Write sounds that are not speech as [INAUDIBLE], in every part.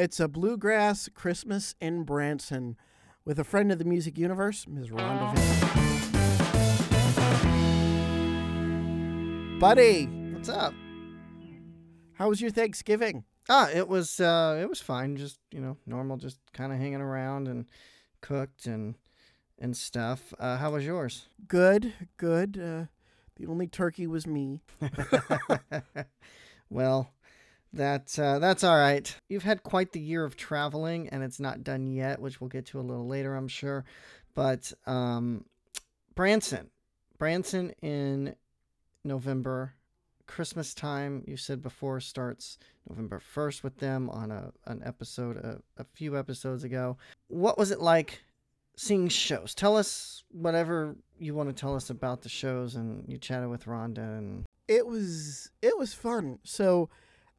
It's a bluegrass Christmas in Branson with a friend of the music universe, Ms. Rhonda Vincent. Buddy, What's up? how was your Thanksgiving? Ah, it was uh it was fine, just, you know, normal just kind of hanging around and cooked and and stuff. Uh how was yours? Good, good. Uh, the only turkey was me. [LAUGHS] well, that's uh, that's all right. You've had quite the year of traveling, and it's not done yet, which we'll get to a little later, I'm sure. But um, Branson, Branson in November, Christmas time. You said before starts November first with them on a an episode a, a few episodes ago. What was it like? Seeing shows. Tell us whatever you want to tell us about the shows, and you chatted with Rhonda, and It was it was fun. So,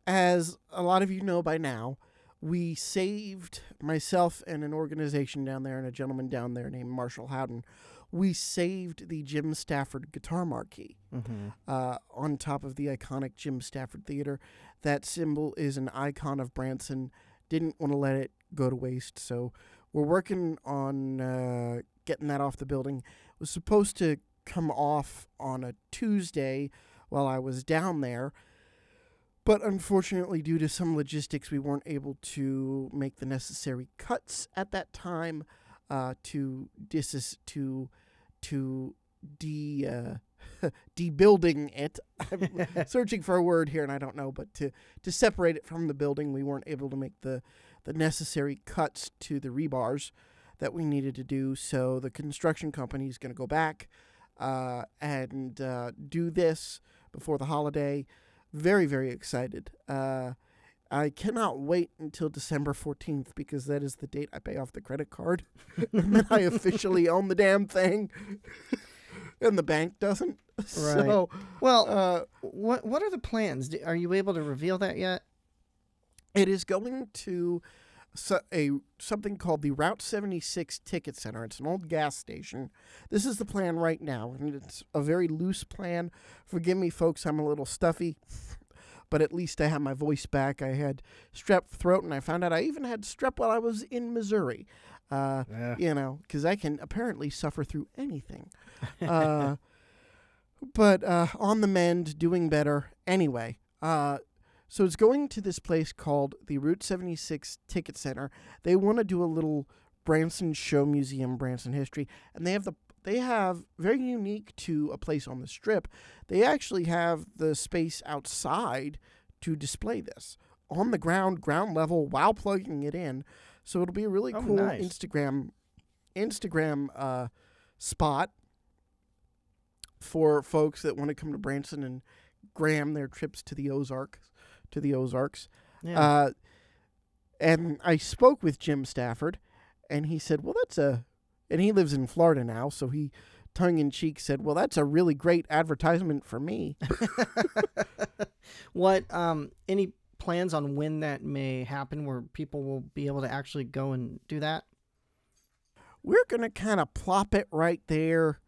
as a lot of you know by now, we saved myself and an organization down there and a gentleman down there named Marshall Howden. We saved the Jim Stafford guitar marquee Mhm. uh, on top of the iconic Jim Stafford Theater. That symbol is an icon of Branson. Didn't want to let it go to waste, so we're working on uh, getting that off the building. It was supposed to come off on a Tuesday while I was down there, but unfortunately, due to some logistics, we weren't able to make the necessary cuts at that time uh, to dis to to de. Uh, [LAUGHS] debuilding it. I'm [LAUGHS] searching for a word here and I don't know, but to to separate it from the building, we weren't able to make the the necessary cuts to the rebars that we needed to do. So the construction company is going to go back uh, and uh, do this before the holiday. Very very excited. Uh, I cannot wait until December 14th because that is the date I pay off the credit card. and [LAUGHS] then I officially own the damn thing. and the bank doesn't. [LAUGHS] So, Well, uh, what what are the plans? Are you able to reveal that yet? it is going to so- a something called the Route 76 Ticket Center. It's an old gas station. This is the plan right now, and it's a very loose plan. Forgive me, folks, I'm a little stuffy, but at least I have my voice back. I had strep throat, and I found out I even had strep while I was in Missouri. Uh, you know, because I can apparently suffer through anything. Uh, [LAUGHS] but uh, on the mend, doing better. Anyway, uh, so it's going to this place called the Route 76 Ticket Center. They want to do a little Branson Show Museum, Branson history, and they have the they have very unique to a place on the strip. They actually have the space outside to display this on the ground, ground level, while plugging it in. So it'll be a really Oh, cool nice. Instagram Instagram uh, spot for folks that want to come to Branson and gram their trips to the Ozarks to the Ozarks. Yeah. Uh, and I spoke with Jim Stafford, and he said, "Well, that's a," and he lives in Florida now, so he, tongue in cheek, said, "Well, that's a really great advertisement for me." [LAUGHS] what um any plans on when that may happen where people will be able to actually go and do that? We're gonna kind of plop it right there,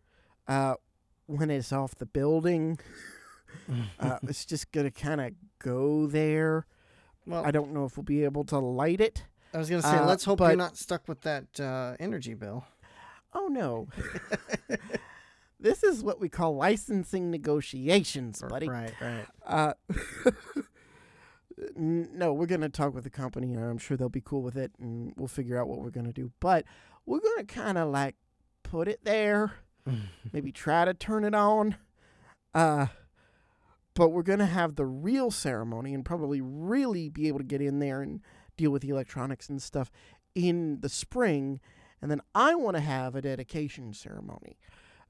uh, when it's off the building. Uh, [LAUGHS] it's just gonna kind of go there. Well, I don't know if we'll be able to light it. I was gonna say, uh, let's hope you're not stuck with that uh, energy bill. Oh no. [LAUGHS] [LAUGHS] this is what we call licensing negotiations, buddy. Right, right. Uh, no, we're gonna talk with the company, and I'm sure they'll be cool with it, and we'll figure out what we're gonna do. But we're gonna kind of like put it there, maybe try to turn it on. Uh, but we're gonna have the real ceremony, and probably really be able to get in there and deal with the electronics and stuff in the spring. And then I want to have a dedication ceremony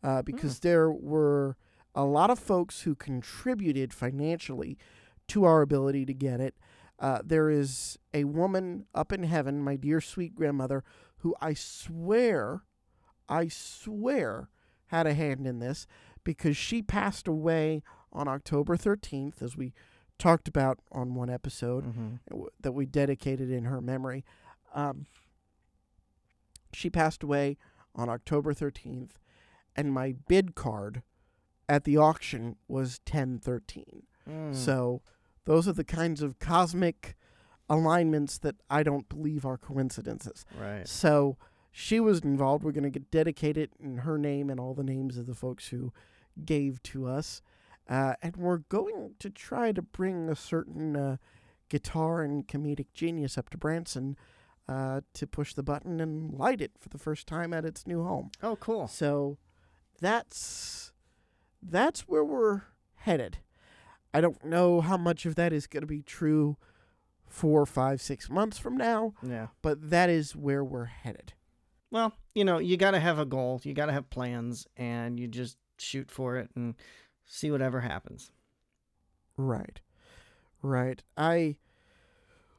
uh, because there were a lot of folks who contributed financially to our ability to get it. Uh, there is a woman up in heaven, my dear sweet grandmother, who I swear, I swear, had a hand in this because she passed away on October 13th, as we talked about on one episode Mhm. w- that we dedicated in her memory. Um, she passed away on October 13th, and my bid card at the auction was 1013. Mm. So those are the kinds of cosmic alignments that I don't believe are coincidences. Right. So she was involved. We're going to get dedicated in her name and all the names of the folks who gave to us. Uh, and we're going to try to bring a certain uh, guitar and comedic genius up to Branson uh, to push the button and light it for the first time at its new home. Oh, cool. So that's that's where we're headed. I don't know how much of that is going to be true four, five, six months from now, Yeah. but that is where we're headed. Well, you know, you got to have a goal, you got to have plans, and you just shoot for it and see whatever happens. Right. Right. I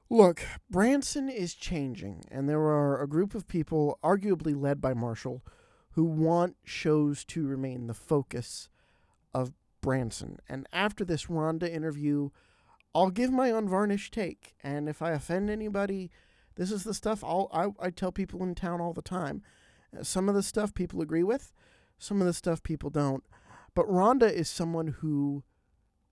look, Branson is changing, and there are a group of people, arguably led by Marshall, who want shows to remain the focus of Branson. And after this Rhonda interview, I'll give my unvarnished take. And if I offend anybody, this is the stuff I'll, I, I tell people in town all the time. Some of the stuff people agree with, some of the stuff people don't. But Rhonda is someone who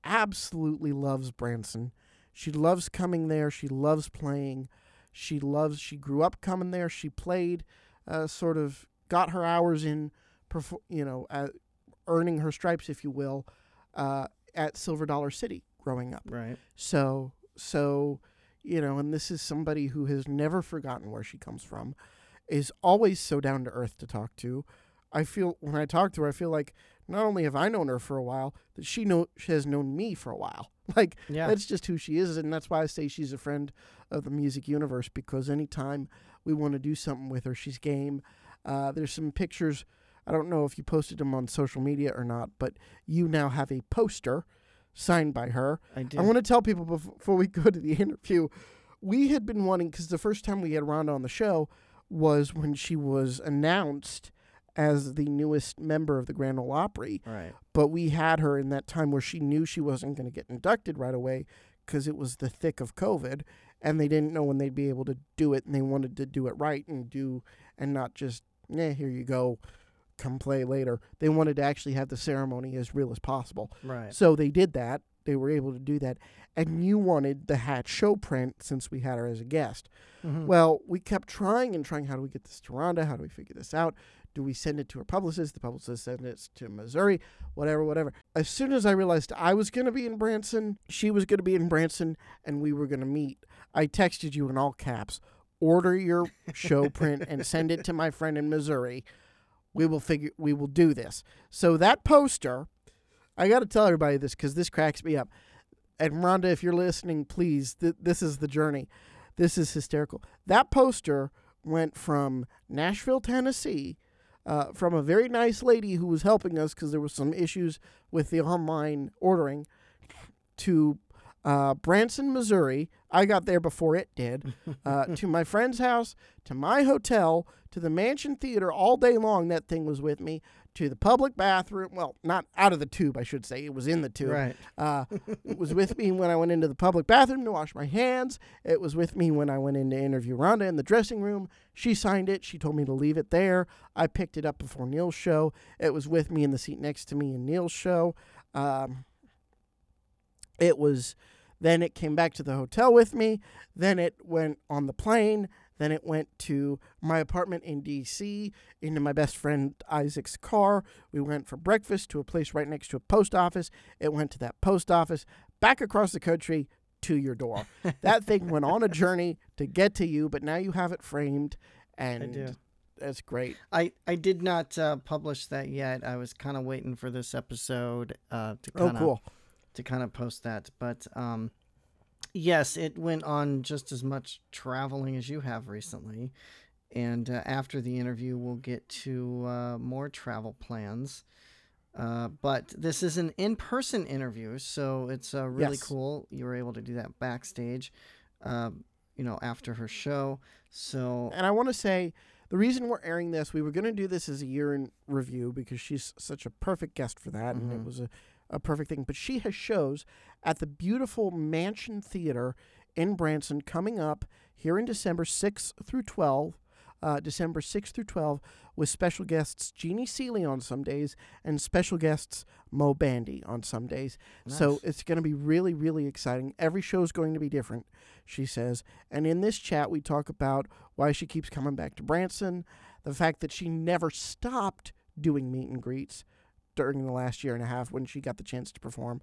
absolutely loves Branson. She loves coming there. She loves playing. She loves. She grew up coming there. She played, uh, sort of got her hours in, you know, uh, earning her stripes, if you will, uh, at Silver Dollar City growing up. Right. So, so, you know, and this is somebody who has never forgotten where she comes from, is always so down to earth to talk to. I feel when I talk to her, I feel like not only have I known her for a while, that she know she has known me for a while. [LAUGHS] Like Yeah. that's just who she is, and that's why I say she's a friend of the music universe because anytime we want to do something with her, she's game. Uh, there's some pictures. I don't know if you posted them on social media or not, but you now have a poster signed by her. I do. I want to tell people before we [LAUGHS] go to the interview, we had been wanting because the first time we had Rhonda on the show was when she was announced as the newest member of the Grand Ole Opry, right. but we had her in that time where she knew she wasn't going to get inducted right away because it was the thick of COVID, and they didn't know when they'd be able to do it, and they wanted to do it right and do and not just yeah here you go, come play later. They wanted to actually have the ceremony as real as possible. Right. So they did that. They were able to do that. And you wanted the hat show print since we had her as a guest. Mhm. Well, we kept trying and trying. How do we get this to Rhonda? How do we figure this out? Do we send it to her publicist? The publicist sends it to Missouri, whatever, whatever. As soon as I realized I was going to be in Branson, she was going to be in Branson, and we were going to meet, I texted you in all caps order your show print and send it to my friend in Missouri. We will figure, we will do this. So that poster, I got to tell everybody this because this cracks me up. And Rhonda, if you're listening, please, th- this is the journey. This is hysterical. That poster went from Nashville, Tennessee, uh, from a very nice lady who was helping us because there was some issues with the online ordering, to uh, Branson, Missouri. I got there before it did. [LAUGHS] Uh, to my friend's house, to my hotel, to the Mansion Theater all day long. That thing was with me. To the public bathroom. Well, not out of the tube, I should say. It was in the tube. Right. Uh, it was with [LAUGHS] me when I went into the public bathroom to wash my hands. It was with me when I went in to interview Rhonda in the dressing room. She signed it. She told me to leave it there. I picked it up before Neil's show. It was with me in the seat next to me in Neil's show. Um, it was. Then it came back to the hotel with me. Then it went on the plane. Then it went to my apartment in D.C. into my best friend Isaac's car. We went for breakfast to a place right next to a post office. It went to that post office, back across the country to your door. [LAUGHS] that thing went on a journey to get to you, but now you have it framed, and that's great. I, I did not uh, publish that yet. I was kind of waiting for this episode uh, to Oh, kind of cool. to kind of post that. But um, yes, it went on just as much traveling as you have recently. And uh, after the interview, we'll get to uh, more travel plans. Uh, but this is an in-person interview, so it's uh, really Yes. cool. You were able to do that backstage, uh, you know, after her show. So And I want to say the reason we're airing this, we were going to do this as a year in review because she's such a perfect guest for that, and it Mhm. was a, a perfect thing. But she has shows at the beautiful Mansion Theater in Branson coming up here in December 6th through 12th. uh, December 6th through 12, with special guests Jeannie Seely on some days and special guests Moe Bandy on some days. So it's going to be really, really exciting. Every show is going to be different, she says. And in this chat, we talk about why she keeps coming back to Branson, the fact that she never stopped doing meet and greets during the last year and a half when she got the chance to perform,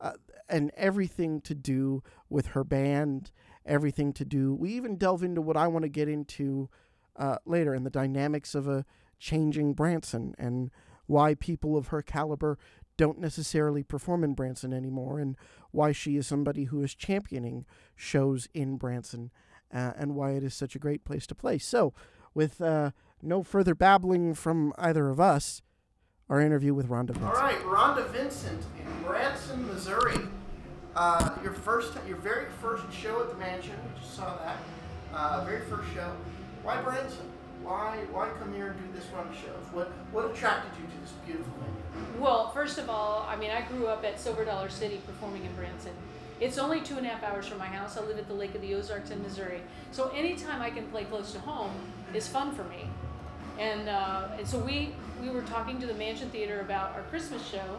uh, and everything to do with her band, everything to do. We even delve into what I want to get into uh, later in the dynamics of a changing Branson and why people of her caliber don't necessarily perform in Branson anymore, and why she is somebody who is championing shows in Branson, uh, and why it is such a great place to play. So, with uh, no further babbling from either of us, our interview with Rhonda Vincent. All right, Rhonda Vincent in Branson, Missouri. Uh, your first, your very first show at the mansion. We just saw that. Uh, very first show. Why Branson? Why, why come here and do this run of shows? What, what attracted you to this beautiful venue? Well, first of all, I mean, I grew up at Silver Dollar City performing in Branson. It's only two and a half hours from my house. I live at the Lake of the Ozarks in Missouri. So anytime I can play close to home is fun for me. And, uh, and so we, we were talking to the Mansion Theater about our Christmas show,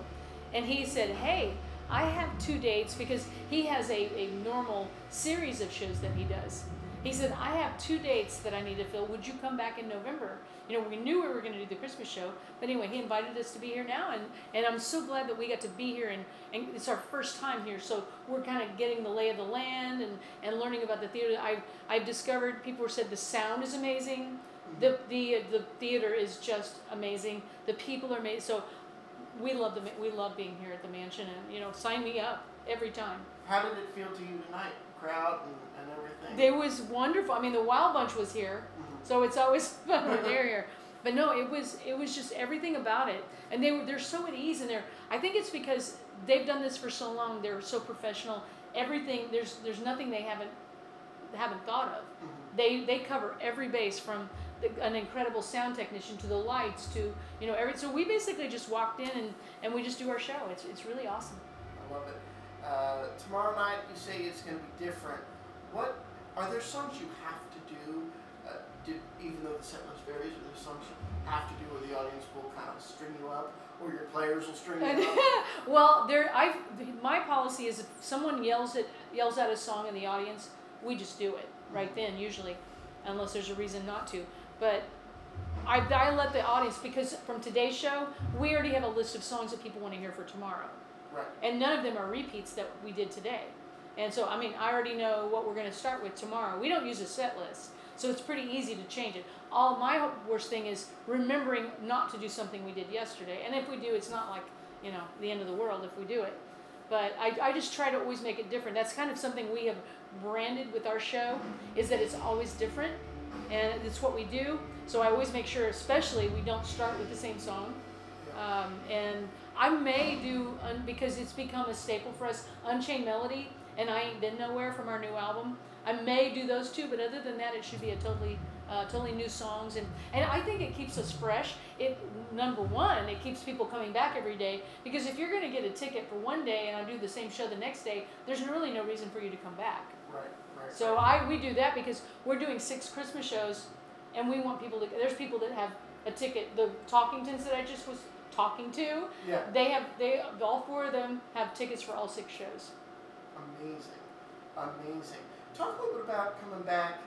and he said, Hey, I have two dates because he has a, a normal series of shows that he does. He said, I have two dates that I need to fill. Would you come back in November? You know, we knew we were going to do the Christmas show, but anyway, he invited us to be here now, and, and I'm so glad that we got to be here, and, and it's our first time here, so we're kind of getting the lay of the land and, and learning about the theater. I I've discovered people said the sound is amazing, the the the theater is just amazing, the people are amazing. So we love the we love being here at the mansion, and you know, sign me up every time. How did it feel to you tonight? Crowd and, and everything. It was wonderful. I mean, the Wild Bunch was here, mm-hmm. so it's always [LAUGHS] fun when they're here. But no, it was it was just everything about it, and they were they're so at ease in there. I think it's because they've done this for so long. They're so professional. Everything there's there's nothing they haven't haven't thought of. Mm-hmm. They they cover every base from an incredible sound technician to the lights to you know every. So we basically just walked in and and we just do our show. It's it's really awesome. I love it. Uh, tomorrow night, you say it's going to be different. What are there songs you have to do? Uh, do even though the set list varies, are there songs you have to do where the audience will kind of string you up, or your players will string you up? [LAUGHS] well, there, I, my policy is if someone yells at yells out a song in the audience, we just do it right then, usually, unless there's a reason not to. But I, I let the audience because from today's show, we already have a list of songs that people want to hear for tomorrow, Right. and none of them are repeats that we did today. And so, I mean, I already know what we're going to start with tomorrow. We don't use a set list, so it's pretty easy to change it. All my worst thing is remembering not to do something we did yesterday. And if we do, it's not like, you know, the end of the world if we do it. But I, I just try to always make it different. That's kind of something we have branded with our show, is that it's always different. And it's what we do. So I always make sure, especially, we don't start with the same song. Um, and I may do, un- because it's become a staple for us, Unchained Melody and I Ain't Been Nowhere from our new album. I may do those two, but other than that, it should be a totally, uh, totally new songs. And, and I think it keeps us fresh. It number one, it keeps people coming back every day because if you're going to get a ticket for one day and I do the same show the next day, there's really no reason for you to come back. Right. So I we do that because we're doing six Christmas shows, and we want people to. There's people that have a ticket. The Talkingtons that I just was talking to, yeah. they have they all four of them have tickets for all six shows. Amazing. Amazing. Talk a little bit about coming back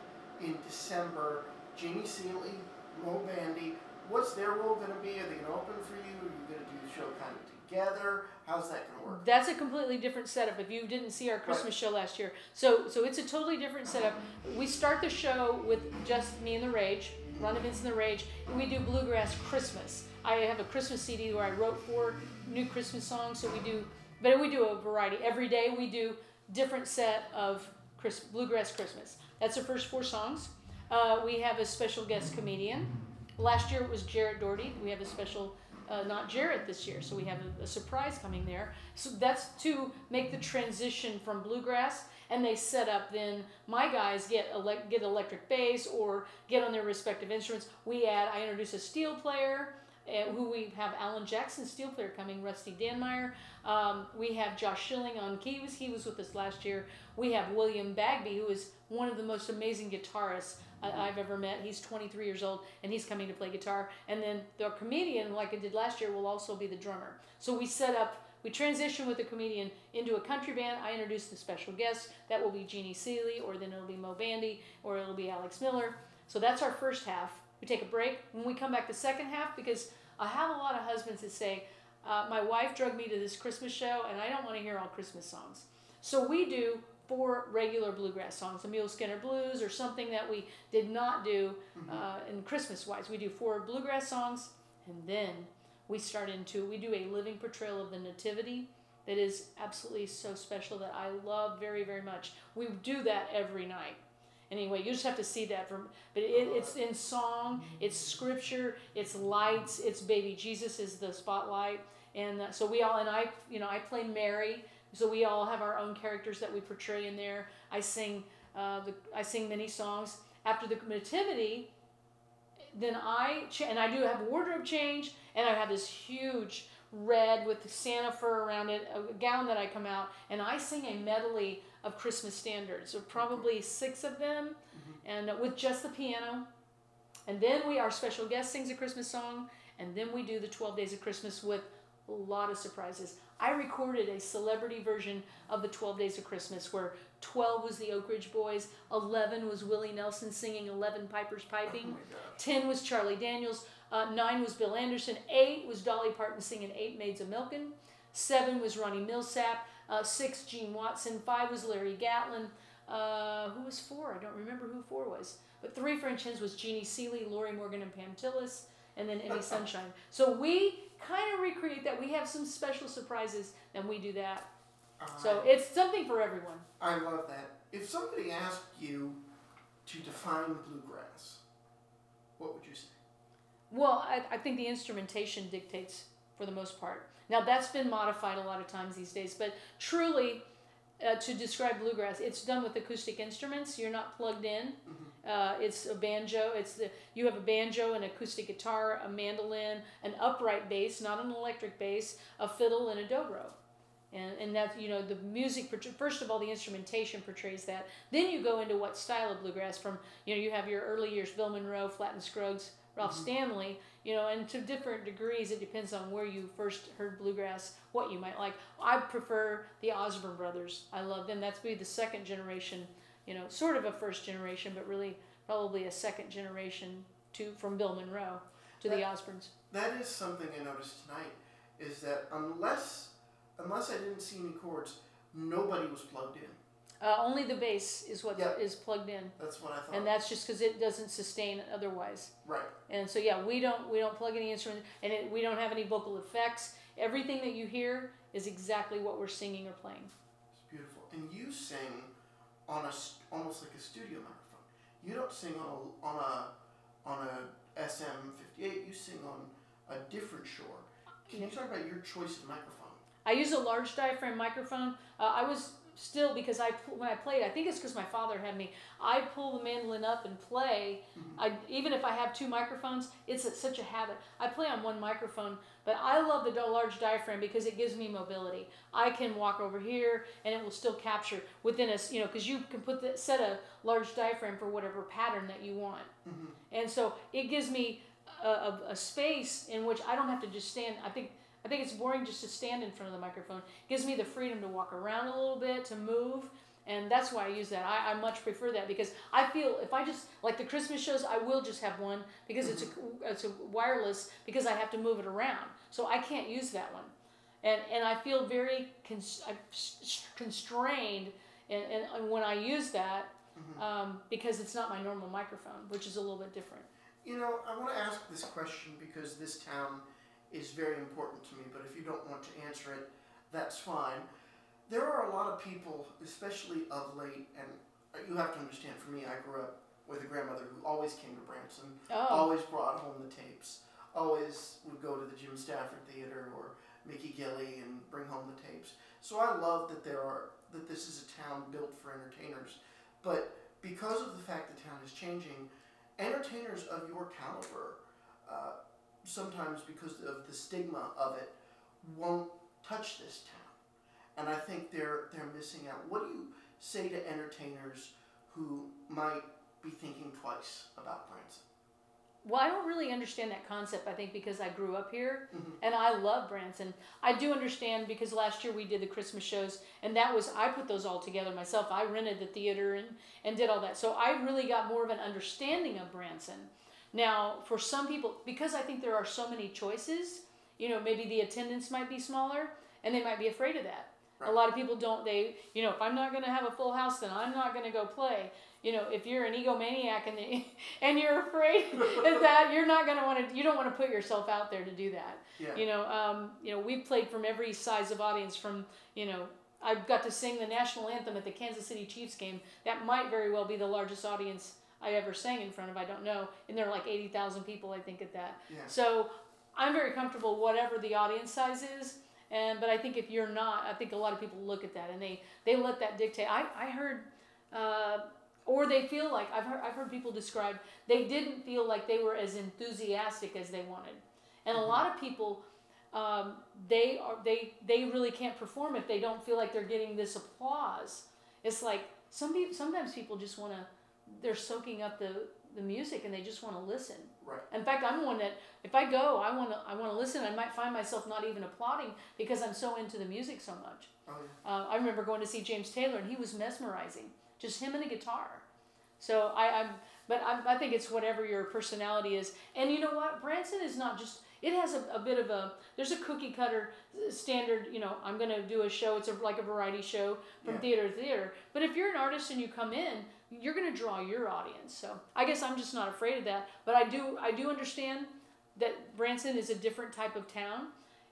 in December. Jeannie Seely, Moe Bandy. What's their role going to be? Are they going to open for you? Are you going to do the show kind of together? How's that going to work? That's a completely different setup. If you didn't see our Christmas show last year, so so it's a totally different setup. We start the show with just me and the Rage, Rhonda Vincent and the Rage, and we do bluegrass Christmas. I have a Christmas CD where I wrote four new Christmas songs. So we do, but we do a variety. Every day we do different set of Chris, bluegrass Christmas. That's the first four songs. Uh, we have a special guest comedian. Last year it was Jarrett Doherty. We have a special, uh, not Jarrett this year, so we have a, a surprise coming there. So that's to make the transition from bluegrass, and they set up. Then my guys get elect, get electric bass or get on their respective instruments. We add. I introduce a steel player. uh, who we have Alan Jackson, steel player, coming, Rusty Danmyer. Um, we have Josh Schilling on keys. He was with us last year. We have William Bagby, who is one of the most amazing guitarists I, I've ever met. He's 23 years old, and he's coming to play guitar. And then the comedian, like I did last year, will also be the drummer. So we set up we transition with the comedian into a country band. I introduce the special guest. That will be Jeannie Seely, or then it'll be Moe Bandy, or it'll be Alex Miller. So that's our first half. We take a break. When we come back the second half, because I have a lot of husbands that say, uh, my wife drug me to this Christmas show, and I don't want to hear all Christmas songs. So we do four regular bluegrass songs, the Mule Skinner Blues, or something that we did not do uh, in Christmas wise. We do four bluegrass songs, and then we start into we do a living portrayal of the nativity that is absolutely so special that I love very very much. We do that every night. Anyway, you just have to see that from but it, it's in song, it's scripture, it's lights, it's baby Jesus is the spotlight, and uh, so we all and I you know I play Mary, so we all have our own characters that we portray in there. I sing uh, the I sing many songs after the nativity. Then I ch- and I do have a wardrobe change and I have this huge red with Santa fur around it, a gown that I come out, and I sing a medley of Christmas standards. So probably six of them, and uh, with just the piano. And then we, our special guest sings a Christmas song, and then we do the 12 Days of Christmas with a lot of surprises. I recorded a celebrity version of the 12 Days of Christmas where 12 was the Oak Ridge Boys, 11 was Willie Nelson singing 11 Pipers Piping, 10 was Charlie Daniels, uh, 9 was Bill Anderson, 8 was Dolly Parton singing Eight Maids of Milkin, 7 was Ronnie Milsap, uh, 6 Gene Watson, 5 was Larry Gatlin, uh, who was 4? I don't remember who 4 was. But 3 French hens was Jeannie Seely, Lorrie Morgan, and Pam Tillis, and then Emi [LAUGHS] Sunshine. So we kind of recreate that. We have some special surprises, and we do that. So it's something for everyone. I love that. If somebody asked you to define bluegrass, what would you say? Well, I, I think the instrumentation dictates for the most part. Now, that's been modified a lot of times these days, but truly, uh, to describe bluegrass, it's done with acoustic instruments. You're not plugged in. Uh, it's a banjo. It's the you have a banjo, an acoustic guitar, a mandolin, an upright bass, not an electric bass, a fiddle, and a dobro. And, and that you know the music first of all the instrumentation portrays that then you go into what style of bluegrass from you know you have your early years bill monroe flatt and scruggs ralph stanley you know and to different degrees it depends on where you first heard bluegrass what you might like i prefer the osborne brothers i love them that's be the second generation you know sort of a first generation but really probably a second generation to from bill monroe to the osbornes That is something I noticed tonight. Is that unless unless I didn't see any chords, nobody was plugged in. uh, only the bass is what is Yeah. plugged in That's what I thought. and that's just because it doesn't sustain otherwise right. And so yeah, we don't we don't plug any instruments, and it, we don't have any vocal effects. Everything that you hear is exactly what we're singing or playing. It's beautiful. And you sing on a almost like a studio microphone. You don't sing on a on a on a SM58. You sing on a different Shure. Can you talk about your choice of microphone? I use a large diaphragm microphone. Uh, I was still because I when I played, I think it's because my father had me. I pull the mandolin up and play. Mm-hmm. I even if I have two microphones, it's such a habit. I play on one microphone, but I love the large diaphragm because it gives me mobility. I can walk over here and it will still capture within a s- you know because you can put the, set a large diaphragm for whatever pattern that you want, mm-hmm. and so it gives me a, a, a space in which I don't have to just stand. I think I think it's boring just to stand in front of the microphone. It gives me the freedom to walk around a little bit, to move, and that's why I use that. I, I much prefer that because I feel if I just like the Christmas shows, I will just have one because it's a it's a wireless because I have to move it around, so I can't use that one, and and I feel very cons- I'm s- s- constrained, and, and, and when I use that. Um, because it's not my normal microphone, which is a little bit different. You know, I want to ask this question because this town is very important to me, but if you don't want to answer it, that's fine. There are a lot of people, especially of late, and you have to understand for me, I grew up with a grandmother who always came to Branson, Oh, always brought home the tapes, always would go to the Jim Stafford Theater or Mickey Gilley and bring home the tapes. So I love that there are that this is a town built for entertainers. But because of the fact the town is changing, entertainers of your caliber uh, sometimes because of the stigma of it, won't touch this town, and I think they're they're missing out. What do you say to entertainers who might be thinking twice about Branson? Well, I don't really understand that concept, I think, because I grew up here Mhm. and I love Branson. I do understand because last year we did the Christmas shows and that was, I put those all together myself. I rented the theater and, and did all that. So I really got more of an understanding of Branson. Now, for some people, because I think there are so many choices, you know, maybe the attendance might be smaller and they might be afraid of that. A lot of people don't, they, you know, if I'm not going to have a full house, then I'm not going to go play. You know, if you're an egomaniac and, the, [LAUGHS] and you're afraid [LAUGHS] of that, you're not going to want to, you don't want to put yourself out there to do that. Yeah. You know, um, you know, we played from every size of audience. From you know, I've got to sing the national anthem at the Kansas City Chiefs game. That might very well be the largest audience I ever sang in front of. I don't know, and there are like eighty thousand people, I think, at that. Yeah. So I'm very comfortable whatever the audience size is. And but I think if you're not, I think a lot of people look at that and they they let that dictate. I I heard. Uh, or they feel like I've heard, I've heard people describe they didn't feel like they were as enthusiastic as they wanted and a lot of people um, they are they they really can't perform if they don't feel like they're getting this applause it's like some people sometimes people just want to they're soaking up the the music and they just want to listen Right. in fact i'm one that if i go i want to i want to listen i might find myself not even applauding because i'm so into the music so much Oh yeah. uh, I remember going to see James Taylor, and he was mesmerizing, just him and a guitar. So I, I'm, but I, I think it's whatever your personality is. And you know what, Branson is not just. It has a, a bit of a. There's a cookie cutter standard. You know, I'm going to do a show. It's a, like a variety show from Yeah. theater to theater. But if you're an artist and you come in, you're going to draw your audience. So I guess I'm just not afraid of that. But I do, I do understand that Branson is a different type of town.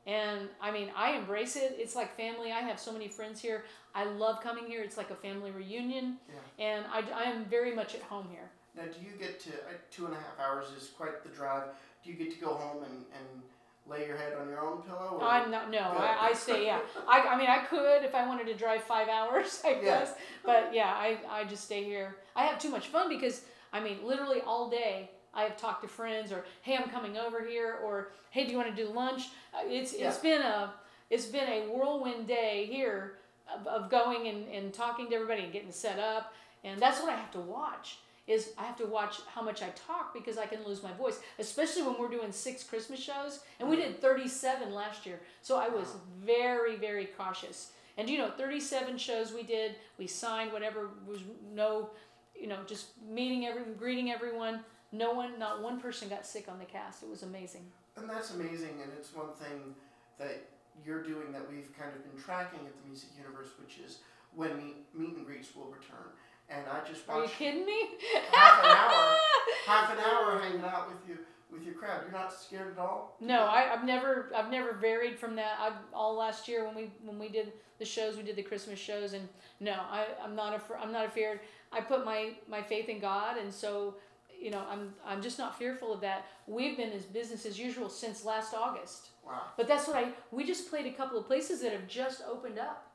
And I mean, I embrace it. It's like family. I have so many friends here. I love coming here. It's like a family reunion. Yeah. And I, I am very much at home here. Now, do you get to uh, two and a half hours is quite the drive? Do you get to go home and, and lay your head on your own pillow? Or? I'm not, no, I, I stay, yeah. I, I mean, I could if I wanted to drive five hours, [LAUGHS] I Yeah. guess. But yeah, I, I just stay here. I have too much fun because, I mean, literally all day I have talked to friends or, hey, I'm coming over here or, hey, do you want to do lunch? Uh, It's, it's been a, it's been a whirlwind day here of, of going and, and talking to everybody and getting set up. And that's what I have to watch is I have to watch how much I talk because I can lose my voice, especially when we're doing six Christmas shows. And we mm-hmm. did 37 last year. So I was very, very cautious. And you know, 37 shows we did, we signed whatever was no, you know, just meeting every, greeting everyone. No one, not one person got sick on the cast. It was amazing. And that's amazing, and it's one thing that you're doing that we've kind of been tracking at the Music Universe, which is when meet, meet and greets will return. And I just Are you kidding me? half an hour, [LAUGHS] half an hour hanging out with you with your crowd. You're not scared at all? No, I, I've never I've never varied from that. I all last year when we when we did the shows, we did the Christmas shows, and no, I I'm not afraid. I'm not afraid. I put my my faith in God, and so you know I'm I'm just not fearful of that. We've been as business as usual since last August. Wow. But that's what I we just played a couple of places that have just opened up,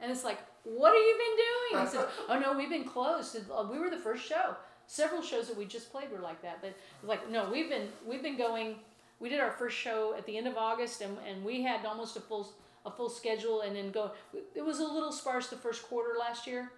and it's like, what have you been doing? He says, [LAUGHS] oh no, we've been closed. Uh, We were the first show. Several shows that we just played were like that. But like, no, we've been we've been going. We did our first show at the end of August, and, and we had almost a full a full schedule, and then go. It was a little sparse the first quarter last year,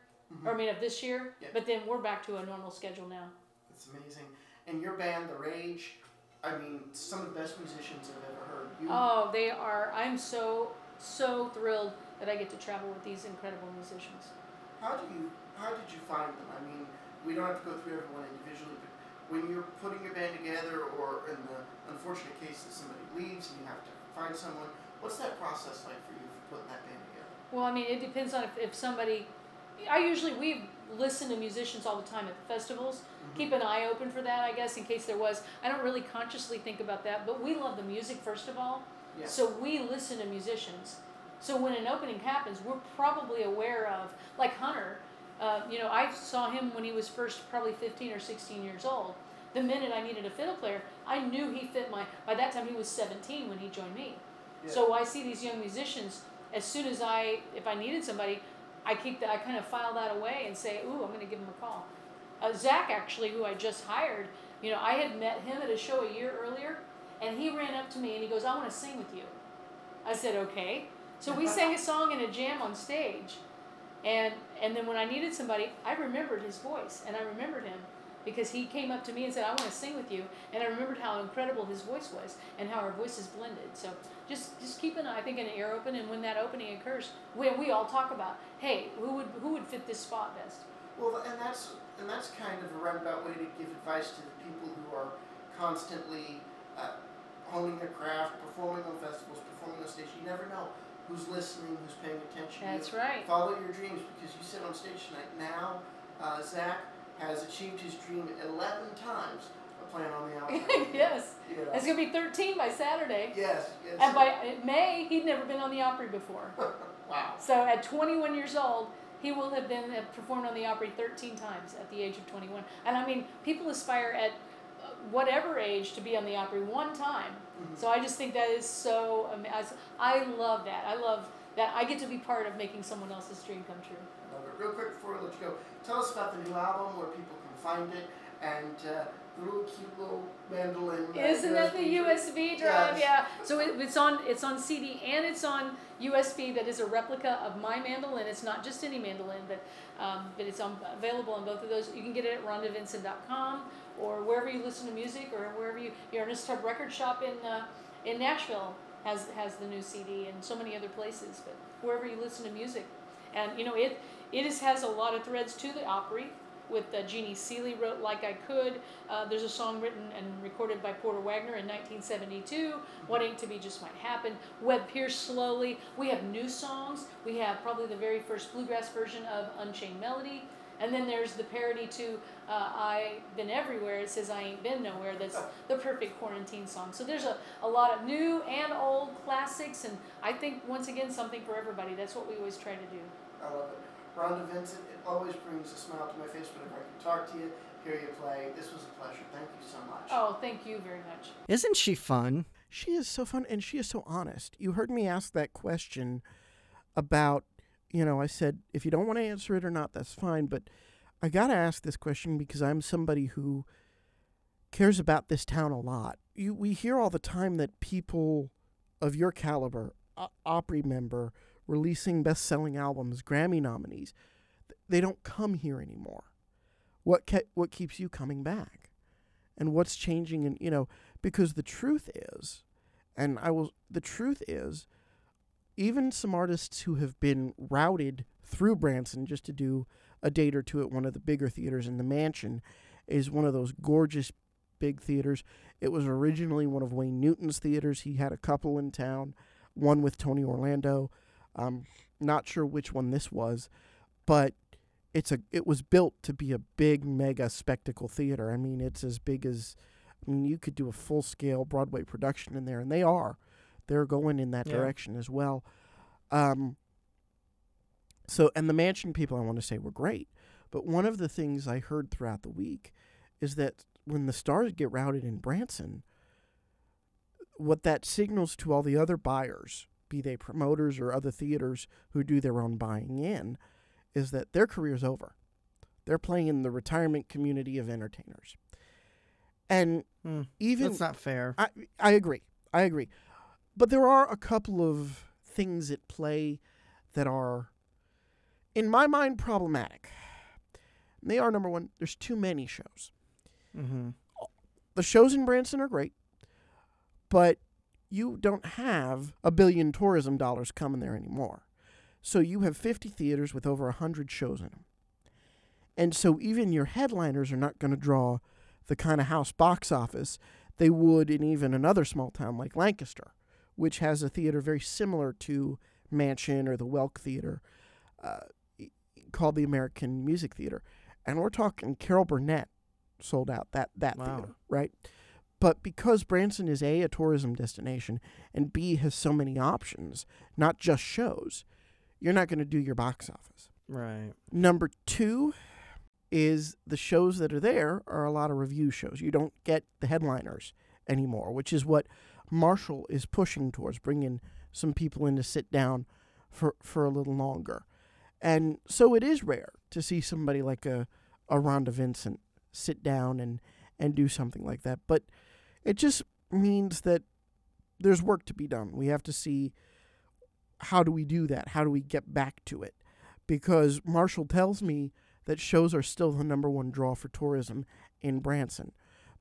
or I mean of this year. Yeah. But then we're back to a normal schedule now. It's amazing. And your band, The Rage, I mean, some of the best musicians I've ever heard. You, Oh, they are. I'm so so thrilled that I get to travel with these incredible musicians. How do you? How did you find them? I mean, we don't have to go through everyone individually, but when you're putting your band together, or in the unfortunate case that somebody leaves and you have to find someone, what's that process like for you for putting that band together? Well, I mean, it depends on if, if somebody. I usually we listen to musicians all the time at the festivals. Mm-hmm. Keep an eye open for that, I guess, in case there was. I don't really consciously think about that, but we love the music first of all. Yeah. So we listen to musicians. So when an opening happens, we're probably aware of, like Hunter. Uh, you know, I saw him when he was first probably 15 or 16 years old. The minute I needed a fiddle player, I knew he fit my. By that time, he was 17 when he joined me. Yeah. So I see these young musicians. As soon as I, if I needed somebody, I keep that. I kind of file that away and say, "Ooh, I'm going to give him a call." Uh, Zach, actually, who I just hired, you know, I had met him at a show a year earlier, And he ran up to me and he goes, I want to sing with you. I said, okay. So we sang a song in a jam on stage. And and then when I needed somebody, I remembered his voice and I remembered him because he came up to me and said, I want to sing with you. And I remembered how incredible his voice was and how our voices blended. So just just keep an I think an ear open and when that opening occurs, we, we all talk about, hey, who would who would fit this spot best? Well, and that's and that's kind of a roundabout way to give advice to the people who are constantly uh, honing their craft, performing on festivals, performing on stage. You never know who's listening, who's paying attention. That's right. Follow your dreams because you sit on stage tonight. Now, uh, Zach has achieved his dream 11 times of playing on the [LAUGHS] outside. yes. You know. It's going to be 13 by Saturday. Yes, yes. And by May, he'd never been on the Opry before. [LAUGHS] wow. So at 21 years old, he will have been have performed on the Opry 13 times at the age of 21. And I mean, people aspire at whatever age to be on the Opry one time. Mhm. So I just think that is so. ama- I I love that. I love that I get to be part of making someone else's dream come true. Love it. Real quick before we let you go, tell us about the new album, where people can find it, and uh, the little cute little mandolin. Isn't that the USB drive? Yes. Yeah. So it, it's on it's on CD and it's on USB. That is a replica of my mandolin. It's not just any mandolin, but um, but it's on available on both of those. You can get it at rhondavincent.com or wherever you listen to music or wherever you your Ernest Tubb record shop in uh, in Nashville has has the new CD and so many other places. But wherever you listen to music, and you know it it is, has a lot of threads to the Opry with uh, Jeannie Seely wrote Like I Could. Uh, there's a song written and recorded by Porter Wagoner in 1972, What Ain't to Be Just Might Happen. Webb Pierce Slowly. We have new songs. We have probably the very first bluegrass version of Unchained Melody. And then there's the parody to uh, I've Been Everywhere. It says I Ain't Been Nowhere. That's the perfect quarantine song. So there's a, a lot of new and old classics. And I think, once again, something for everybody. That's what we always try to do. I love it. Rhonda Vincent, it always brings a smile to my face whenever I can talk to you, hear you play. This was a pleasure. Thank you so much. Oh, thank you very much. Isn't she fun? She is so fun and she is so honest. You heard me ask that question about, you know, I said, if you don't want to answer it or not, that's fine. But I got to ask this question because I'm somebody who cares about this town a lot. You, we hear all the time that people of your caliber, Opry member, releasing best selling albums, Grammy nominees, they don't come here anymore. What, ke- what keeps you coming back? And what's changing? And, you know, because the truth is, and I will, the truth is, even some artists who have been routed through Branson just to do a date or two at one of the bigger theaters in the mansion is one of those gorgeous big theaters. It was originally one of Wayne Newton's theaters. He had a couple in town, one with Tony Orlando. Um, not sure which one this was, but it's a it was built to be a big mega spectacle theater. I mean, it's as big as I mean, you could do a full scale Broadway production in there, and they are. They're going in that Yeah. direction as well. Um, so, and the mansion people, I want to say, were great. But one of the things I heard throughout the week is that when the stars get routed in Branson, what that signals to all the other buyers, be they promoters or other theaters who do their own buying in, is that their career's over. They're playing in the retirement community of entertainers. And Hmm, even That's not fair. I I agree. I agree. But there are a couple of things at play that are in my mind problematic. And they are number one, there's too many shows. Mm-hmm. The shows in Branson are great, but you don't have a billion tourism dollars coming there anymore. So you have 50 theaters with over 100 shows in them. And so even your headliners are not going to draw the kind of house box office they would in even another small town like Lancaster, which has a theater very similar to Mansion or the Welk Theater uh, called the American Music Theater. And we're talking Carol Burnett sold out that, that Wow. theater, right? But because Branson is A, a tourism destination, and B, has so many options, not just shows, you're not going to do your box office. Right. Number two is the shows that are there are a lot of revue shows. You don't get the headliners anymore, which is what Marshall is pushing towards, bringing some people in to sit down for, for a little longer. And so it is rare to see somebody like a, a Rhonda Vincent sit down and, and do something like that. But it just means that there's work to be done. We have to see how do we do that? How do we get back to it? Because Marshall tells me that shows are still the number one draw for tourism in Branson.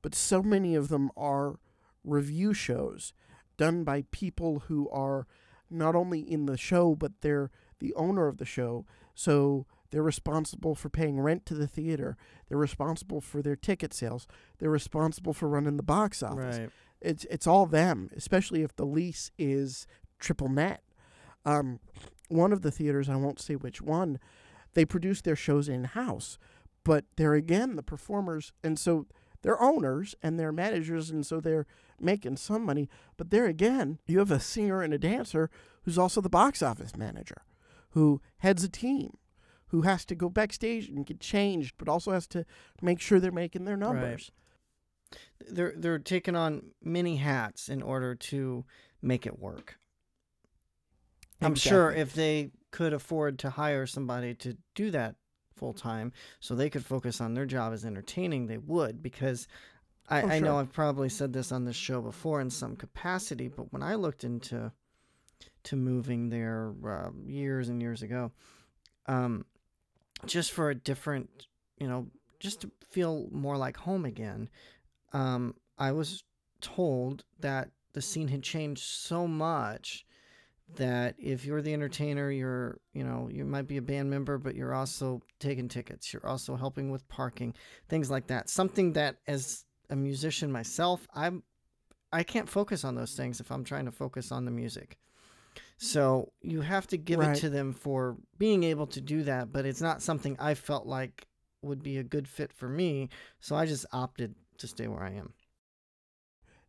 But so many of them are revue shows done by people who are not only in the show, but they're the owner of the show. So they're responsible for paying rent to the theater. They're responsible for their ticket sales. They're responsible for running the box office. Right. It's it's all them, especially if the lease is triple net. Um, one of the theaters, I won't say which one, they produce their shows in house, but they're again the performers, and so they're owners and they're managers, and so they're making some money. But there again, you have a singer and a dancer who's also the box office manager, who heads a team, who has to go backstage and get changed, but also has to make sure they're making their numbers. They're they're taking on many hats in order to make it work. I'm sure if they could afford to hire somebody to do that full time so they could focus on their job as entertaining, they would because I, Oh, I know. I've probably said this on this show before in some capacity, but when I looked into to moving there uh, years and years ago, um, just for a different, you know, just to feel more like home again, um, I was told that the scene had changed so much that if you're the entertainer, you're, you know, you might be a band member, but you're also taking tickets. You're also helping with parking, things like that. Something that, as a musician myself, I'm, I can't focus on those things if I'm trying to focus on the music. So you have to give Right. it to them for being able to do that, but it's not something I felt like would be a good fit for me. So I just opted to stay where I am.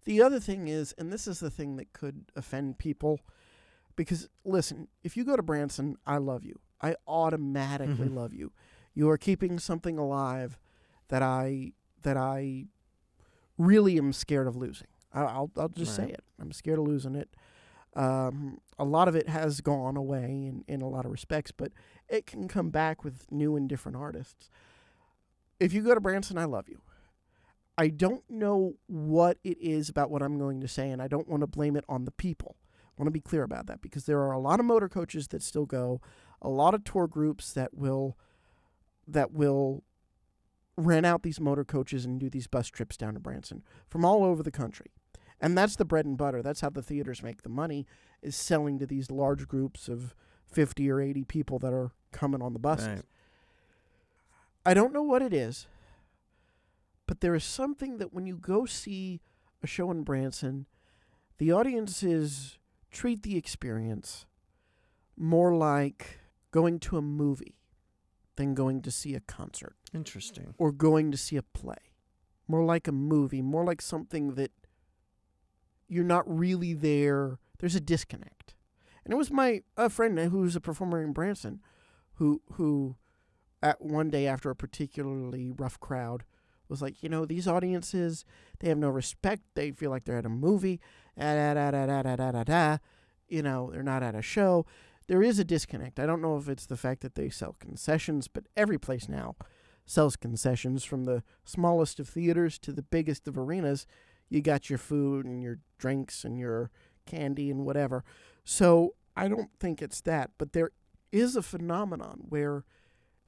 The other thing is, and this is the thing that could offend people, because listen, if you go to Branson, I love you. I automatically Mhm. love you. You are keeping something alive that I that I really am scared of losing. I- I'll I'll just say it. I'm scared of losing it. Um, a lot of it has gone away in, in a lot of respects, but it can come back with new and different artists. If you go to Branson, I love you. I don't know what it is about what I'm going to say, and I don't want to blame it on the people. I want to be clear about that because there are a lot of motor coaches that still go, a lot of tour groups that will that will rent out these motor coaches and do these bus trips down to Branson from all over the country. And that's the bread and butter. That's how the theaters make the money is selling to these large groups of 50 or 80 people that are coming on the buses. Right. I don't know what it is, but there is something that when you go see a show in Branson, the audiences treat the experience more like going to a movie than going to see a concert Interesting. or going to see a play. More like a movie, more like something that you're not really there. There's a disconnect. And it was my a friend who's a performer in Branson who who at one day after a particularly rough crowd was like, you know, these audiences, they have no respect. They feel like they're at a movie. Ah, da, da, da, da, da, da, da, da. You know, they're not at a show. There is a disconnect. I don't know if it's the fact that they sell concessions, but every place now sells concessions from the smallest of theaters to the biggest of arenas. You got your food and your drinks and your candy and whatever. So I don't think it's that, but there is a phenomenon where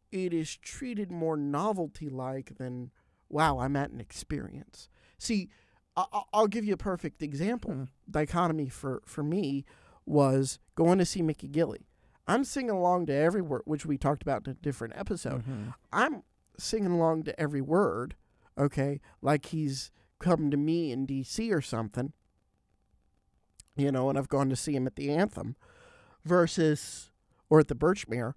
it is treated more novelty like than, wow, I'm at an experience. See, I- I'll give you a perfect example. Hmm. Dichotomy for, for me was going to see Mickey Gilley. I'm singing along to every word, which we talked about in a different episode. Mhm. I'm singing along to every word, okay, like he's come to me in D.C. or something, you know, and I've gone to see him at the Anthem versus, or at the Birchmere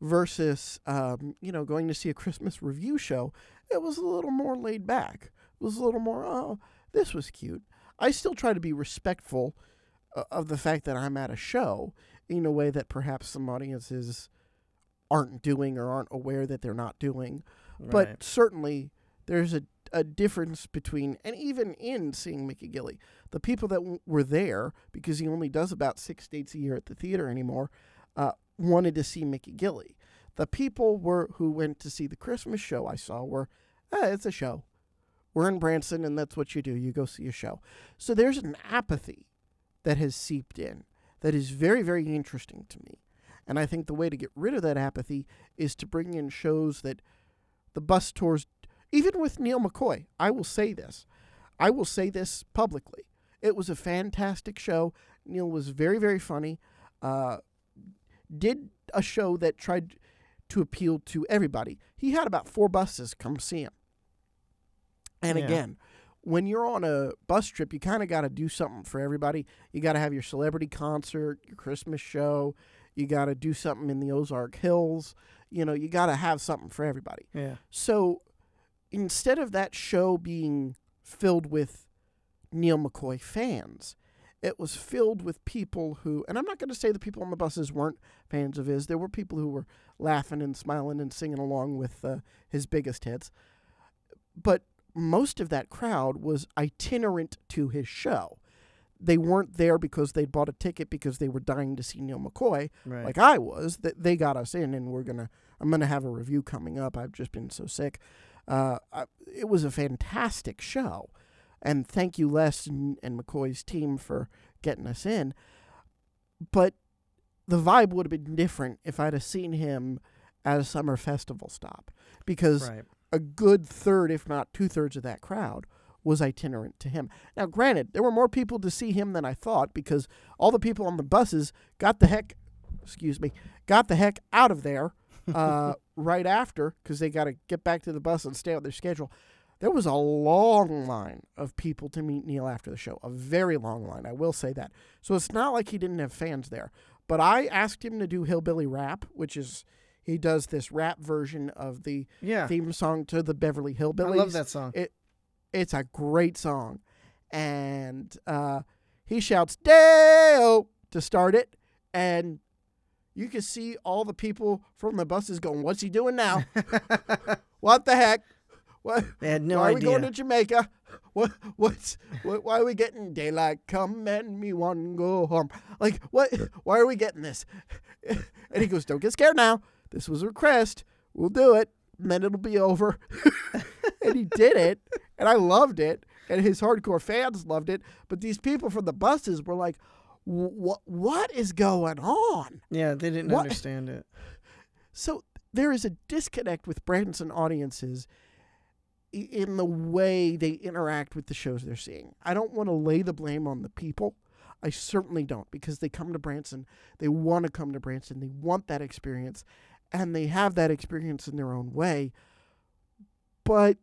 versus, um, you know, going to see a Christmas revue show. It was a little more laid back. It was a little more, oh, this was cute. I still try to be respectful of the fact that I'm at a show in a way that perhaps some audiences aren't doing or aren't aware that they're not doing. But certainly there's a, a difference between, and even in seeing Mickey Gilley, the people that w- were there, because he only does about six dates a year at the theater anymore, uh, wanted to see Mickey Gilley. The people were who went to see the Christmas show I saw were, eh, it's a show. We're in Branson, and that's what you do. You go see a show. So there's an apathy that has seeped in that is very, very interesting to me. And I think the way to get rid of that apathy is to bring in shows that the bus tours, even with Neal McCoy, I will say this. I will say this publicly. It was a fantastic show. Neal was very, very funny. Uh, did a show that tried to appeal to everybody. He had about four buses come see him. And Yeah. again, when you're on a bus trip, you kind of got to do something for everybody. You got to have your celebrity concert, your Christmas show. You got to do something in the Ozark Hills. You know, you got to have something for everybody. Yeah. So instead of that show being filled with Neal McCoy fans, it was filled with people who, and I'm not going to say the people on the buses weren't fans of his. There were people who were laughing and smiling and singing along with uh, his biggest hits. But most of that crowd was itinerant to his show. They weren't there because they'd bought a ticket because they were dying to see Neal McCoy Right. like I was, that they got us in, and we're gonna. I'm gonna have a review coming up. I've just been so sick. Uh, I, it was a fantastic show, and thank you, Les and, and McCoy's team for getting us in. But the vibe would have been different if I'd have seen him at a summer festival stop, because right. A good third, if not two thirds, of that crowd was itinerant to him. Now, granted, there were more people to see him than I thought because all the people on the buses got the heck, excuse me, got the heck out of there [LAUGHS] uh, right after because they got to get back to the bus and stay on their schedule. There was a long line of people to meet Neal after the show, a very long line, I will say that. So it's not like he didn't have fans there. But I asked him to do Hillbilly Rap, which is he does this rap version of the Yeah. theme song to the Beverly Hillbillies. I love that song. It's a great song. And uh, he shouts Dale to start it. And you can see all the people from the buses going, What's he doing now? [LAUGHS] what the heck? What? they had no why are we going to Jamaica? What? What's? What, why are we getting daylight? Come and me one go home. Like what? Why are we getting this? [LAUGHS] And he goes, "Don't get scared now. This was a request. We'll do it, and then it'll be over." [LAUGHS] and he did it, and I loved it, and his hardcore fans loved it. But these people from the buses were like, "What? What is going on?" yeah, they didn't What? understand it. So there is a disconnect with Branson audiences in the way they interact with the shows they're seeing. I don't want to lay the blame on the people. I certainly don't because they come to Branson, they want to come to Branson, they want that experience, and they have that experience in their own way. But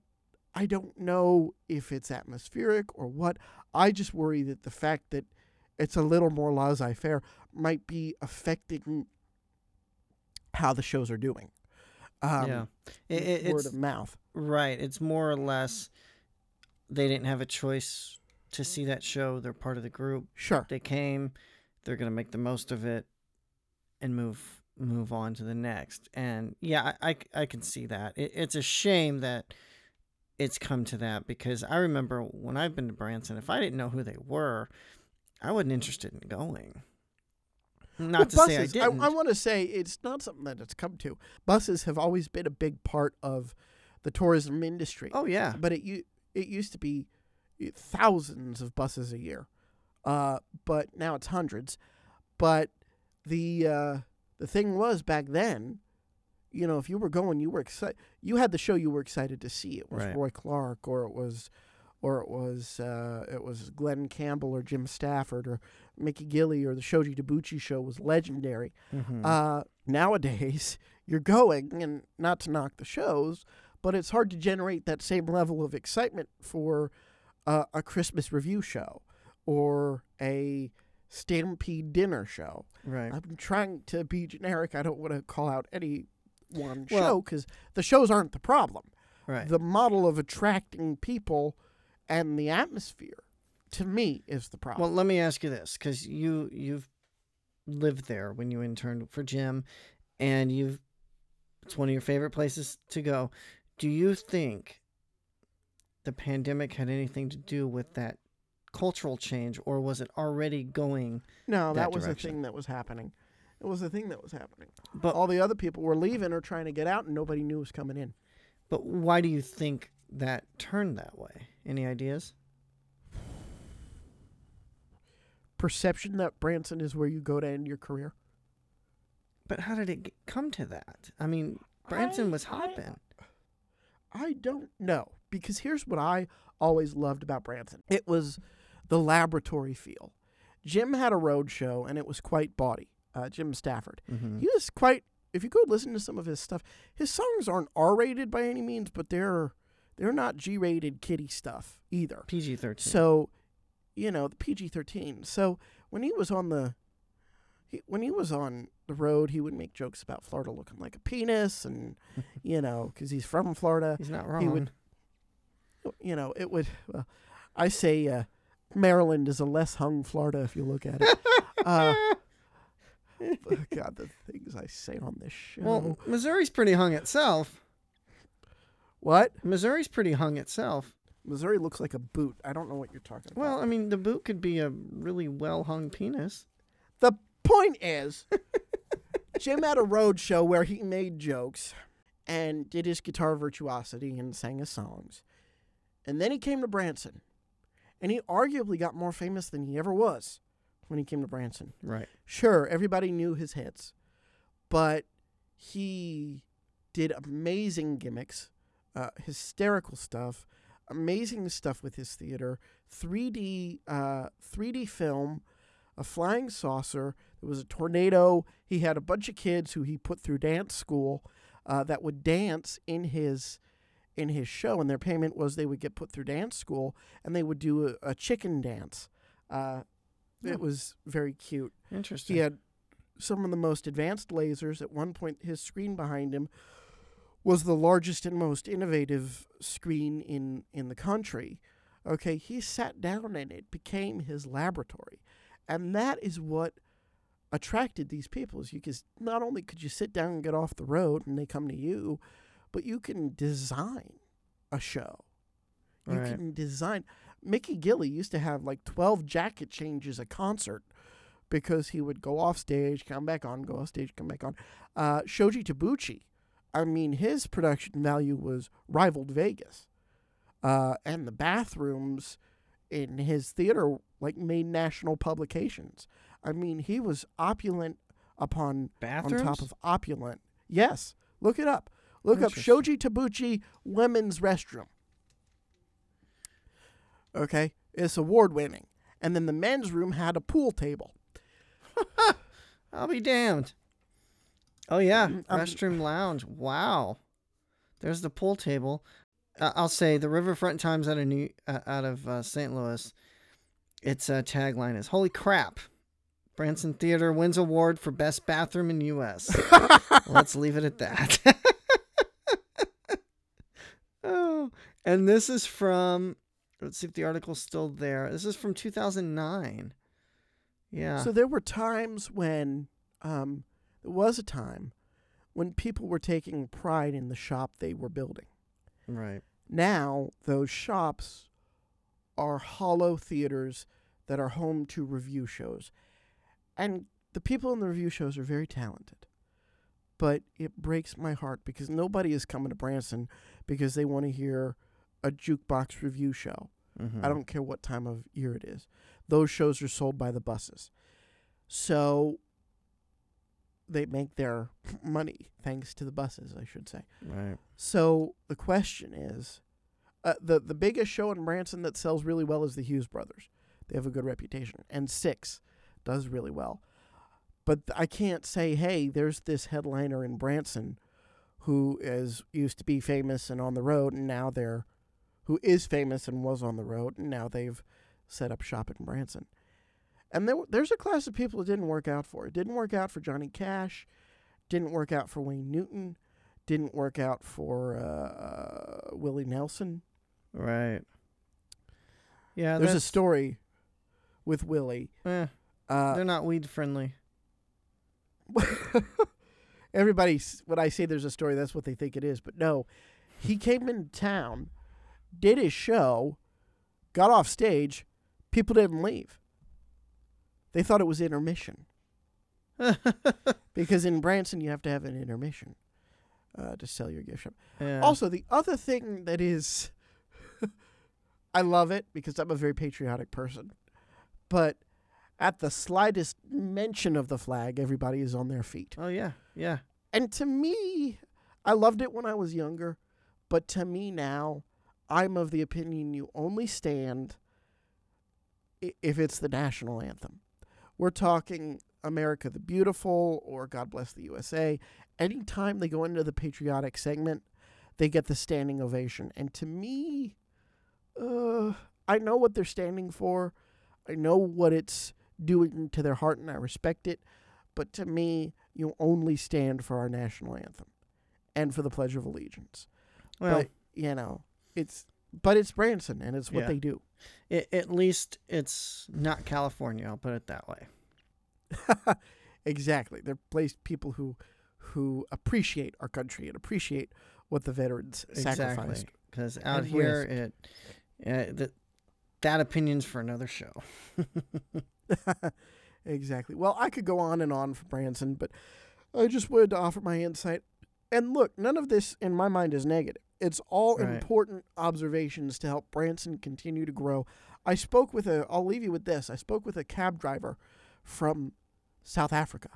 I don't know if it's atmospheric or what. I just worry that the fact that it's a little more laissez faire might be affecting how the shows are doing. Um, yeah. It, it, word it's of mouth. right. It's more or less they didn't have a choice to see that show. They're part of the group. Sure. They came. They're gonna make the most of it and move move on to the next. And yeah, I I, I can see that. It, it's a shame that it's come to that because I remember when I've been to Branson, if I didn't know who they were, I wasn't interested in going. Not Well, to say I didn't. I, want to say it's not something that it's come to. Buses have always been a big part of the tourism industry. oh yeah, but it u- it used to be uh, thousands of buses a year, uh, but now it's hundreds. But the uh, the thing was back then, you know, if you were going, you were excited. You had the show you were excited to see. It was Right. Roy Clark, or it was, or it was uh, it was Glen Campbell or Jim Stafford or Mickey Gilley or the Shoji Tabuchi show was legendary. Mhm. Uh, nowadays, [LAUGHS] you're going, and not to knock the shows, but it's hard to generate that same level of excitement for uh, a Christmas revue show or a Stampede dinner show. right. I'm trying to be generic. I don't want to call out any one show because the shows aren't the problem. Right. The model of attracting people and the atmosphere, to me, is the problem. Well, let me ask you this, because you you've lived there when you interned for Jim, and you've it's one of your favorite places to go. Do you think the pandemic had anything to do with that cultural change, or was it already going? no, that, that was direction. a thing that was happening. It was a thing that was happening. But all the other people were leaving or trying to get out, and nobody knew was coming in. but why do you think that turned that way? Any ideas? Perception that Branson is where you go to end your career. But how did it get, come to that? I mean, Branson I- was I- hopping. I don't know because here's what I always loved about Branson. It was the laboratory feel. Jim had a road show and it was quite bawdy. Uh, Jim Stafford. mm-hmm. He was quite. If you go listen to some of his stuff, his songs aren't R-rated by any means, but they're they're not G-rated kiddie stuff either. PG thirteen. So, you know, the PG-13. So when he was on the he, when he was on the road, he would make jokes about Florida looking like a penis, and [LAUGHS] you know, because he's from Florida. he's not wrong. he would- you know, it would. Well, I say uh, Maryland is a less hung Florida if you look at it. uh, [LAUGHS] God, the things I say on this show. well, Missouri's pretty hung itself. what? Missouri's pretty hung itself. Missouri looks like a boot. I don't know what you're talking about. Well, I mean, the boot could be a really well hung penis. the point is, [LAUGHS] Jim had a road show where he made jokes and did his guitar virtuosity and sang his songs. And then he came to Branson. And he arguably got more famous than he ever was when he came to Branson. Right. Sure, everybody knew his hits, but he did amazing gimmicks, uh, hysterical stuff, amazing stuff with his theater, 3D, uh, 3D film, a flying saucer. There was a tornado. He had a bunch of kids who he put through dance school uh, that would dance in his in his show, and their payment was they would get put through dance school and they would do a, a chicken dance. Uh, Yeah. It was very cute. Interesting. He had some of the most advanced lasers. At one point, his screen behind him was the largest and most innovative screen in, in the country. Okay, he sat down and it became his laboratory. And that is what attracted these people is you because not only could you sit down and get off the road and they come to you, but you can design a show. You Right. can design. Mickey Gilley used to have like 12 jacket changes a concert because he would go off stage, come back on, go off stage, come back on. Uh, Shoji Tabuchi, I mean, his production value was rivaled Vegas. Uh, and the bathrooms in his theater like made national publications. I mean, he was opulent upon Bathrooms? on top of opulent. Yes, look it up. Look up Shoji Tabuchi women's restroom. Okay, it's award winning. And then the men's room had a pool table. [LAUGHS] I'll be damned. Oh yeah, Um, restroom lounge. Wow. There's the pool table. Uh, I'll say the Riverfront Times out of New uh, out of uh, St. Louis. Its uh, tagline is "Holy crap." Branson Theater wins award for best bathroom in U.S. [LAUGHS] Let's leave it at that. [LAUGHS] oh, and this is from. Let's see if the article's still there. This is from 2009. Yeah. So there were times when um, there was a time when people were taking pride in the shop they were building. right. Now those shops are hollow theaters that are home to revue shows. And the people in the revue shows are very talented. But it breaks my heart because nobody is coming to Branson because they want to hear a jukebox revue show. Mhm. I don't care what time of year it is. Those shows are sold by the buses. So they make their [LAUGHS] money thanks to the buses, I should say. Right. So the question is, uh, the the biggest show in Branson that sells really well is the Hughes Brothers. They have a good reputation, and Six does really well. But th- I can't say, hey, there's this headliner in Branson who is used to be famous and on the road, and now they're who is famous and was on the road, and now they've set up shop in Branson. And there, there's a class of people it didn't work out for. It didn't work out for Johnny Cash, didn't work out for Wayne Newton, didn't work out for uh, uh, Willie Nelson. Right. Yeah, There's a story with Willie. eh, Uh, they're not weed friendly. [LAUGHS] everybody, when I say there's a story, that's what they think it is. But no, he came into town, did his show, got off stage. People didn't leave. They thought it was intermission [LAUGHS] because in Branson you have to have an intermission uh, to sell your gift shop. yeah. Also, the other thing that is [LAUGHS] I love it because I'm a very patriotic person. But at the slightest mention of the flag, everybody is on their feet. Oh yeah, yeah. And to me, I loved it when I was younger, but to me now, I'm of the opinion you only stand if it's the national anthem. We're talking America the Beautiful or God Bless the USA. Anytime they go into the patriotic segment, they get the standing ovation. And to me, uh, I know what they're standing for. I know what it's doing to their heart, and I respect it. But to me, you only stand for our national anthem and for the Pledge of Allegiance. Well, but you know, it's but it's Branson, and it's what Yeah. they do. i at least it's not California. I'll put it that way. [LAUGHS] exactly, they're placed people who who appreciate our country and appreciate what the veterans sacrificed. Exactly. Because out here, it uh, that opinion's for another show. [LAUGHS] [LAUGHS] exactly. Well, I could go on and on for Branson, but I just wanted to offer my insight. And look, none of this in my mind is negative. It's all Right. important observations to help Branson continue to grow. I spoke with a, I'll leave you with this. I spoke with a cab driver from South Africa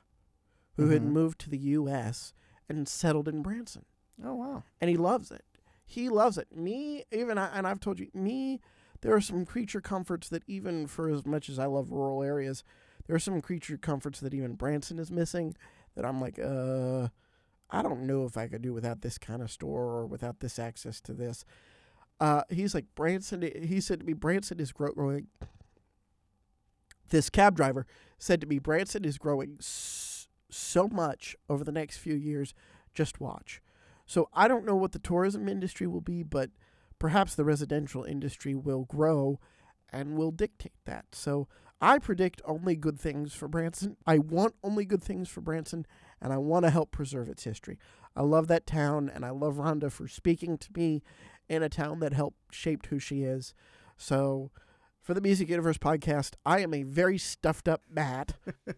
who had Mhm. moved to the U.S. and settled in Branson Oh wow. and he loves it. He loves it. Me, even I, and I've told you, me, there are some creature comforts that even for as much as I love rural areas, there are some creature comforts that even Branson is missing. That I'm like, uh, I don't know if I could do without this kind of store or without this access to this. Uh, he's like Branson. He said to me, Branson is grow- growing. This cab driver said to me, Branson is growing so much over the next few years. Just watch. So I don't know what the tourism industry will be, but perhaps the residential industry will grow and will dictate that. So I predict only good things for Branson. I want only good things for Branson, and I want to help preserve its history. I love that town, and I love Rhonda for speaking to me in a town that helped shaped who she is. So for the Music Universe podcast, I am a very stuffed up Matt. [LAUGHS]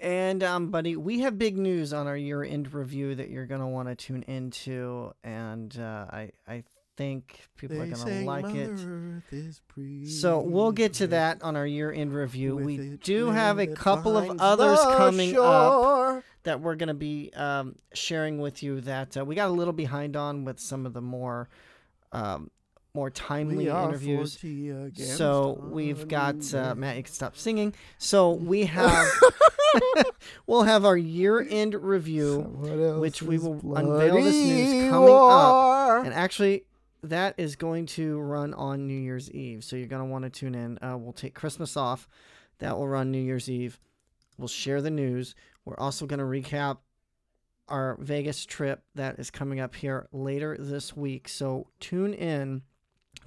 And um, buddy, we have big news on our year-end review that you're gonna want to tune into, and uh, I I think people are gonna like Mother it. So we'll get to that on our year-end review. with We do have a couple of others the coming up that we're gonna be um, sharing with you. That uh, we got a little behind on with some of the more um, more timely interviews. So we've got uh, Matt. You can stop singing. So we [LAUGHS] have [LAUGHS] we'll have our year-end review, Someone which we will unveil this news coming up. and actually that is going to run on New Year's Eve. So you're going to want to tune in. Uh, we'll take Christmas off. That will run New Year's Eve. We'll share the news. We're also going to recap our Vegas trip that is coming up here later this week. So tune in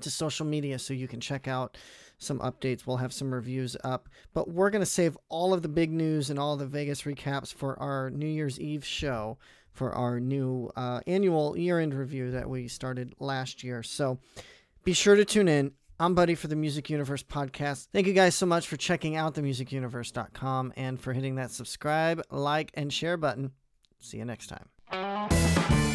to social media so you can check out some updates. We'll have some reviews up, but we're going to save all of the big news and all the Vegas recaps for our New Year's Eve show for our new uh, annual year end review that we started last year. So be sure to tune in. I'm Buddy for the Music Universe podcast. Thank you guys so much for checking out themusicuniverse.com and for hitting that subscribe, like, and share button. See you next time.